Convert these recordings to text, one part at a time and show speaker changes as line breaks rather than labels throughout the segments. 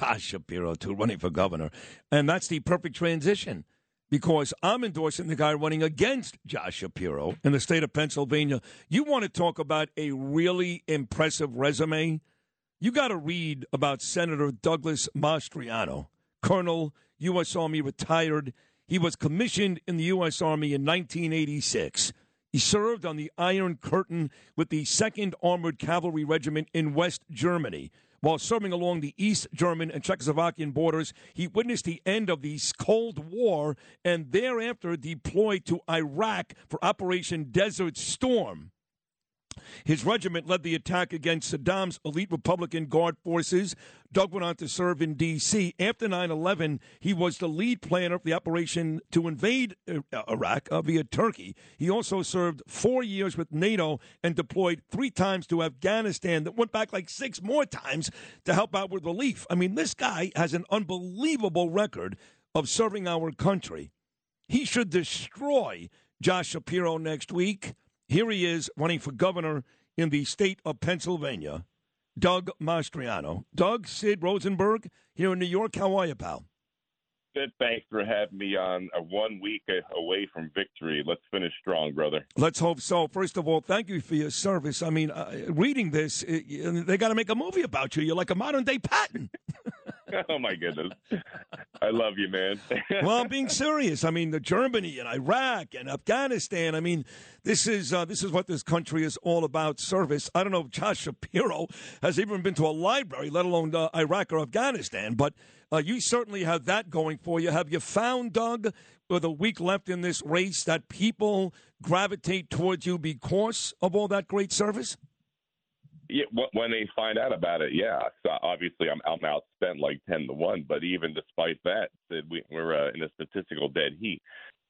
Josh Shapiro to running for governor. And that's the perfect transition because I'm endorsing the guy running against Josh Shapiro in the state of Pennsylvania. You want to talk about a really impressive resume? You got to read about Senator Douglas Mastriano, Colonel, U.S. Army retired. He was commissioned in the U.S. Army in 1986. He served on the Iron Curtain with the 2nd Armored Cavalry Regiment in West Germany. While serving along the East German and Czechoslovakian borders, he witnessed the end of the Cold War and thereafter deployed to Iraq for Operation Desert Storm. His regiment led the attack against Saddam's elite Republican Guard forces. Doug went on to serve in D.C. After 9 11, he was the lead planner of the operation to invade uh, Iraq uh, via Turkey. He also served four years with NATO and deployed three times to Afghanistan, that went back like six more times to help out with relief. I mean, this guy has an unbelievable record of serving our country. He should destroy Josh Shapiro next week. Here he is running for governor in the state of Pennsylvania, Doug Mastriano. Doug, Sid Rosenberg here in New York. How are you, pal?
Good. thanks for having me on a one week away from victory. Let's finish strong, brother.
Let's hope so. First of all, thank you for your service. I mean, uh, reading this, it, they got to make a movie about you. You're like a modern day Patton.
oh my goodness, I love you, man.
well, I'm being serious. I mean, the Germany and Iraq and Afghanistan. I mean, this is uh, this is what this country is all about. Service. I don't know if Josh Shapiro has even been to a library, let alone uh, Iraq or Afghanistan. But uh, you certainly have that going for you. Have you found, Doug, with a week left in this race, that people gravitate towards you because of all that great service?
Yeah, when they find out about it, yeah. So obviously, I'm, I'm outspent like ten to one. But even despite that, we, we're uh, in a statistical dead heat.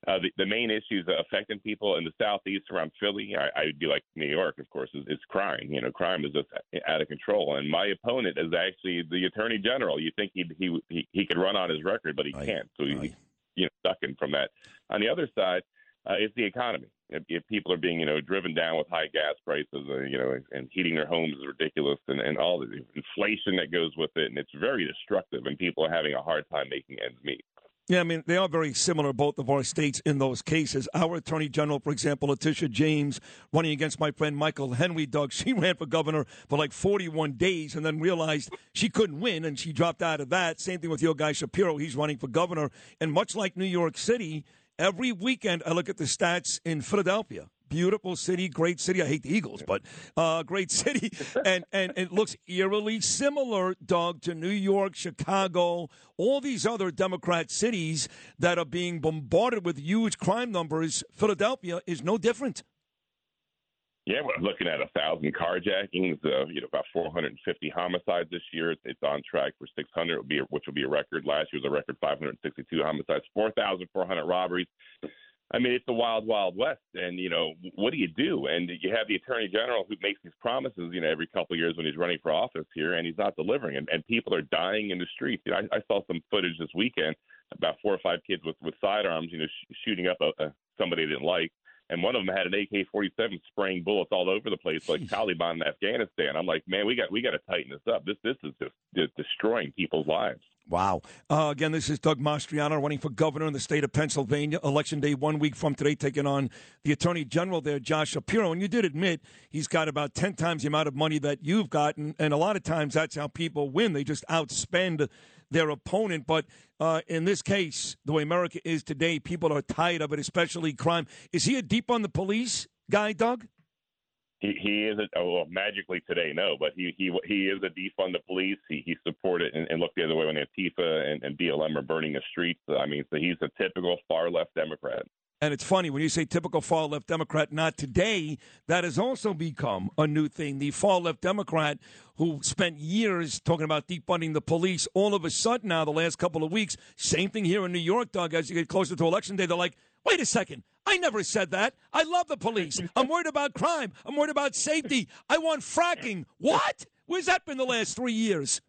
Uh, the, the main issues affecting people in the southeast around Philly, I, I do like New York, of course, is, is crime. You know, crime is just out of control. And my opponent is actually the attorney general. You think he he he could run on his record, but he can't. So he's you know stuck in from that. On the other side, uh, is the economy. If, if people are being, you know, driven down with high gas prices, uh, you know, and heating their homes is ridiculous, and, and all the inflation that goes with it, and it's very destructive, and people are having a hard time making ends meet.
Yeah, I mean, they are very similar, both of our states, in those cases. Our Attorney General, for example, Letitia James, running against my friend Michael Henry, Doug, she ran for governor for like 41 days and then realized she couldn't win and she dropped out of that. Same thing with your guy Shapiro. He's running for governor. And much like New York City, Every weekend, I look at the stats in Philadelphia. Beautiful city, great city. I hate the Eagles, but uh, great city, and, and it looks eerily similar, Doug, to New York, Chicago, all these other Democrat cities that are being bombarded with huge crime numbers. Philadelphia is no different.
Yeah, we're looking at a thousand carjackings, uh, you know, about 450 homicides this year. It's, on track for 600, will be, which will be a record. Last year was a record 562 homicides, 4,400 robberies. I mean, it's the wild, wild west. And, you know, what do you do? And you have the attorney general who makes these promises, you know, every couple of years when he's running for office here, and he's not delivering. And, and people are dying in the streets. You know, I, I saw some footage this weekend about four or five kids with, with sidearms, you know, sh- shooting up a, a, somebody they didn't like and one of them had an AK-47 spraying bullets all over the place like Taliban in Afghanistan. I'm like, man, we got we got to tighten this up. This this is just destroying people's lives.
Wow. Uh, again, this is Doug Mastriano running for governor in the state of Pennsylvania. Election day one week from today, taking on the attorney general there, Josh Shapiro. And you did admit he's got about 10 times the amount of money that you've gotten. And a lot of times that's how people win. They just outspend their opponent. But uh, in this case, the way America is today, people are tired of it, especially crime. Is he a deep on the police guy, Doug?
He, he is a, oh, well, magically today, no, but he he he is a defund the police. He he supported and, and looked the other way when Antifa and, and BLM are burning the streets. I mean, so he's a typical far left Democrat.
And it's funny when you say typical far left Democrat, not today, that has also become a new thing. The far left Democrat who spent years talking about defunding the police, all of a sudden now, the last couple of weeks, same thing here in New York, Doug, as you get closer to election day, they're like, wait a second. I never said that. I love the police. I'm worried about crime. I'm worried about safety. I want fracking. What? Where's that been the last three years?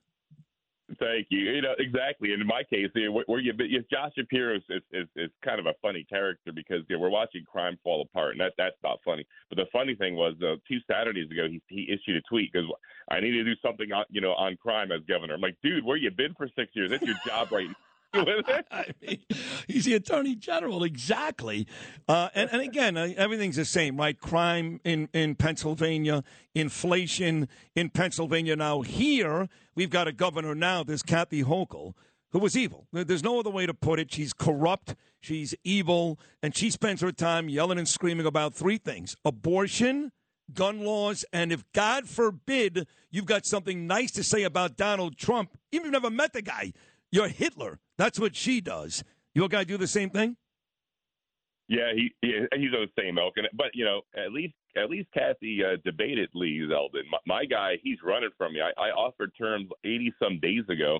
Thank you. You know exactly. In my case, where you, Josh Shapiro is, is, is, is kind of a funny character because you know, we're watching crime fall apart, and that that's not funny. But the funny thing was, uh, two Saturdays ago, he he issued a tweet because I need to do something on you know on crime as governor. I'm like, dude, where you been for six years? That's your job right now.
I mean, he's the attorney general, exactly. Uh, and, and again, uh, everything's the same, right? Crime in, in Pennsylvania, inflation in Pennsylvania. Now, here, we've got a governor now, this Kathy Hochul, who was evil. There's no other way to put it. She's corrupt, she's evil, and she spends her time yelling and screaming about three things abortion, gun laws, and if God forbid you've got something nice to say about Donald Trump, even if you've never met the guy, you're Hitler. That's what she does. Your guy do the same thing?
Yeah, he, he he's on the same ilk, and but you know at least at least Kathy uh, debated Lee Zeldin. My, my guy, he's running from me. I, I offered terms eighty some days ago.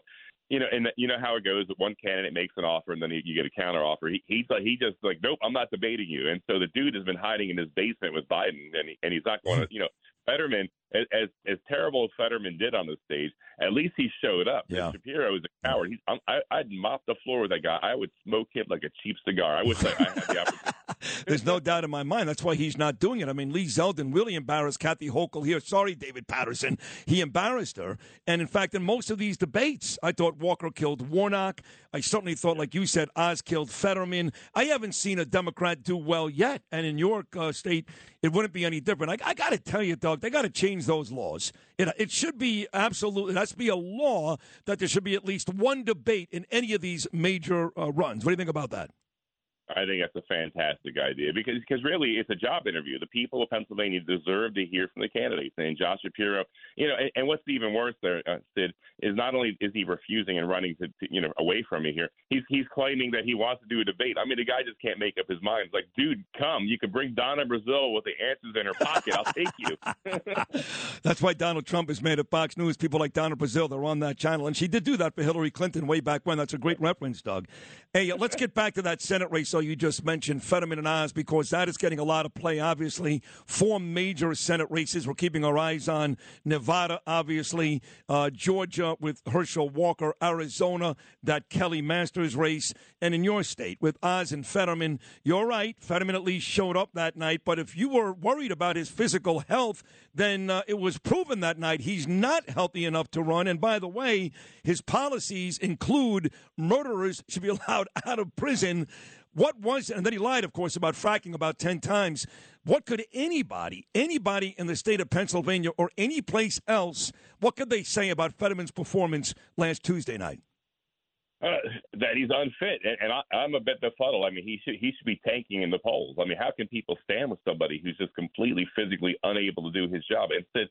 You know, and you know how it goes. One candidate makes an offer, and then you get a counter offer. He, he's like, he just like, nope, I'm not debating you. And so the dude has been hiding in his basement with Biden, and he, and he's not going to, you know, Fetterman, as as terrible as Fetterman did on the stage, at least he showed up. Yeah. Shapiro is a coward. He's, I, I'd mop the floor with that guy. I would smoke him like a cheap cigar. I wish I, I had the opportunity.
There's no doubt in my mind. That's why he's not doing it. I mean, Lee Zeldin really embarrassed Kathy Hochul here. Sorry, David Paterson. He embarrassed her. And in fact, in most of these debates, I thought Walker killed Warnock. I certainly thought, like you said, Oz killed Fetterman. I haven't seen a Democrat do well yet. And in your uh, state, it wouldn't be any different. I, I got to tell you, Doug, they got to change those laws. It, it should be absolutely, to be a law that there should be at least one debate in any of these major uh, runs. What do you think about that?
I think that's a fantastic idea because because really it's a job interview. The people of Pennsylvania deserve to hear from the candidates. And Josh Shapiro, you know, and, and what's even worse there, uh, Sid, is not only is he refusing and running to, to, you know away from me here, he's he's claiming that he wants to do a debate. I mean, the guy just can't make up his mind. It's like, dude, come, you can bring Donna Brazile with the answers in her pocket. I'll take you.
that's why Donald Trump is made at Fox News. People like Donna Brazile, they're on that channel, and she did do that for Hillary Clinton way back when. That's a great reference, Doug. Hey, let's get back to that Senate race. So you just mentioned Fetterman and Oz because that is getting a lot of play. Obviously, four major Senate races. We're keeping our eyes on Nevada, obviously, uh, Georgia with Herschel Walker, Arizona, that Kelly Masters race, and in your state with Oz and Fetterman. You're right. Fetterman at least showed up that night. But if you were worried about his physical health, then uh, it was proven that night he's not healthy enough to run. And by the way, his policies include murderers should be allowed out of prison. What was, and then he lied, of course, about fracking about 10 times. What could anybody, anybody in the state of Pennsylvania or any place else, what could they say about Fetterman's performance last Tuesday night?
Uh, that he's unfit, and, and I, I'm a bit befuddled. I mean, he should he should be tanking in the polls. I mean, how can people stand with somebody who's just completely physically unable to do his job? Instead,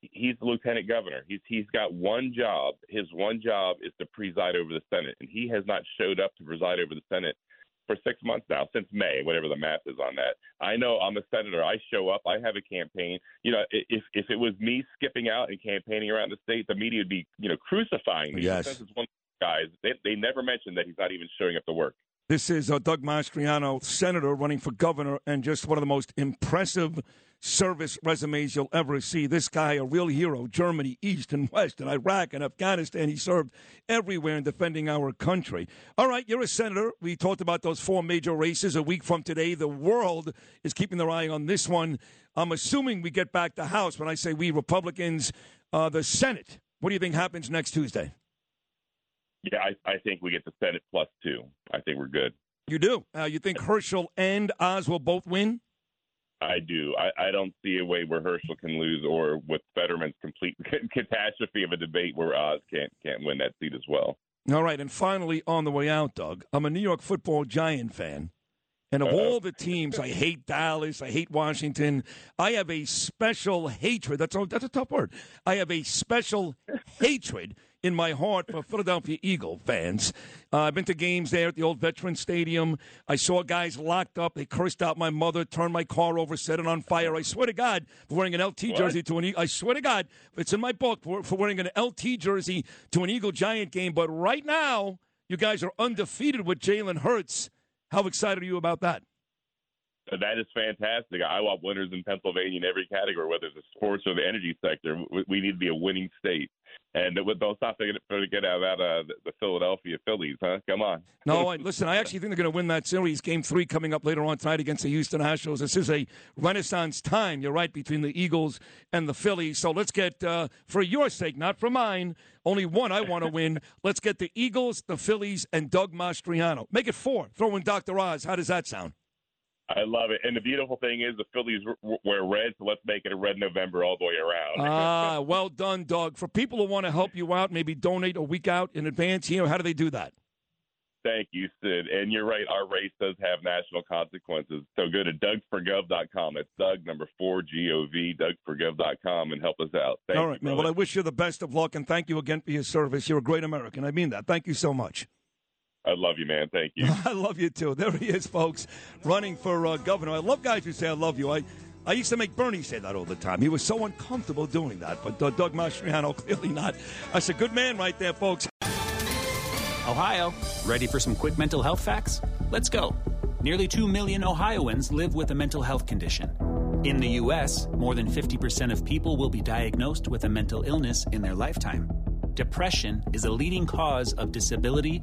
he's the lieutenant governor. He's he's got one job. His one job is to preside over the Senate, and he has not showed up to preside over the Senate for six months now, since May, whatever the math is on that. I know I'm a senator. I show up. I have a campaign. You know, if if it was me skipping out and campaigning around the state, the media would be you know crucifying me.
Yes. Since
it's one guys, they they never mentioned that he's not even showing up to work.
This is uh, Doug Mastriano, senator running for governor, and just one of the most impressive service resumes you'll ever see. This guy, a real hero, Germany, East and West, and Iraq and Afghanistan. He served everywhere in defending our country. All right, you're a senator. We talked about those four major races a week from today. The world is keeping their eye on this one. I'm assuming we get back the House. When I say we Republicans, uh, the Senate. What do you think happens next Tuesday?
Yeah, I, I think we get the Senate plus two. Think we're good.
You do? Uh, you think Herschel and Oz will both win?
I do. I, I don't see a way where Herschel can lose, or with Fetterman's complete catastrophe of a debate where Oz can't can't win that seat as well.
All right, and finally on the way out, Doug, I'm a New York Football Giant fan. And of uh all the teams, I hate Dallas. I hate Washington. I have a special hatred. That's a, that's a tough word. I have a special hatred in my heart for Philadelphia Eagle fans. Uh, I've been to games there at the old Veterans Stadium. I saw guys locked up. They cursed out my mother, turned my car over, set it on fire. I swear to God, for wearing an LT what? jersey to an Eagle. I swear to God, it's in my book for, for wearing an LT jersey to an Eagle Giant game. But right now, you guys are undefeated with Jalen Hurts. How excited are you about that?
That is fantastic. I want winners in Pennsylvania in every category, whether it's the sports or the energy sector. We need to be a winning state. And don't stop trying to get out of uh, the Philadelphia Phillies, huh? Come on.
No, I, listen, I actually think they're going to win that series. Game three coming up later on tonight against the Houston Astros. This is a renaissance time, you're right, between the Eagles and the Phillies. So let's get, uh, for your sake, not for mine, only one I want to win. Let's get the Eagles, the Phillies, and Doug Mastriano. Make it four. Throw in Dr. Oz. How does that sound?
I love it. And the beautiful thing is the Phillies wear red, so let's make it a red November all the way around.
ah, well done, Doug. For people who want to help you out, maybe donate a week out in advance here, how do they do that?
Thank you, Sid. And you're right, our race does have national consequences. So go to DougForGov.com. It's Doug, number four, G O V, DougForGov.com, and help us out. Thank
all right,
you,
man. Well, I wish you the best of luck, and thank you again for your service. You're a great American. I mean that. Thank you so much.
I love you, man. Thank you.
I love you too. There he is, folks, running for uh, governor. I love guys who say I love you. I, I used to make Bernie say that all the time. He was so uncomfortable doing that, but uh, Doug Mastriano clearly not. That's a good man right there, folks.
Ohio, ready for some quick mental health facts? Let's go. Nearly 2 million Ohioans live with a mental health condition. In the U.S., more than 50% of people will be diagnosed with a mental illness in their lifetime depression is a leading cause of disability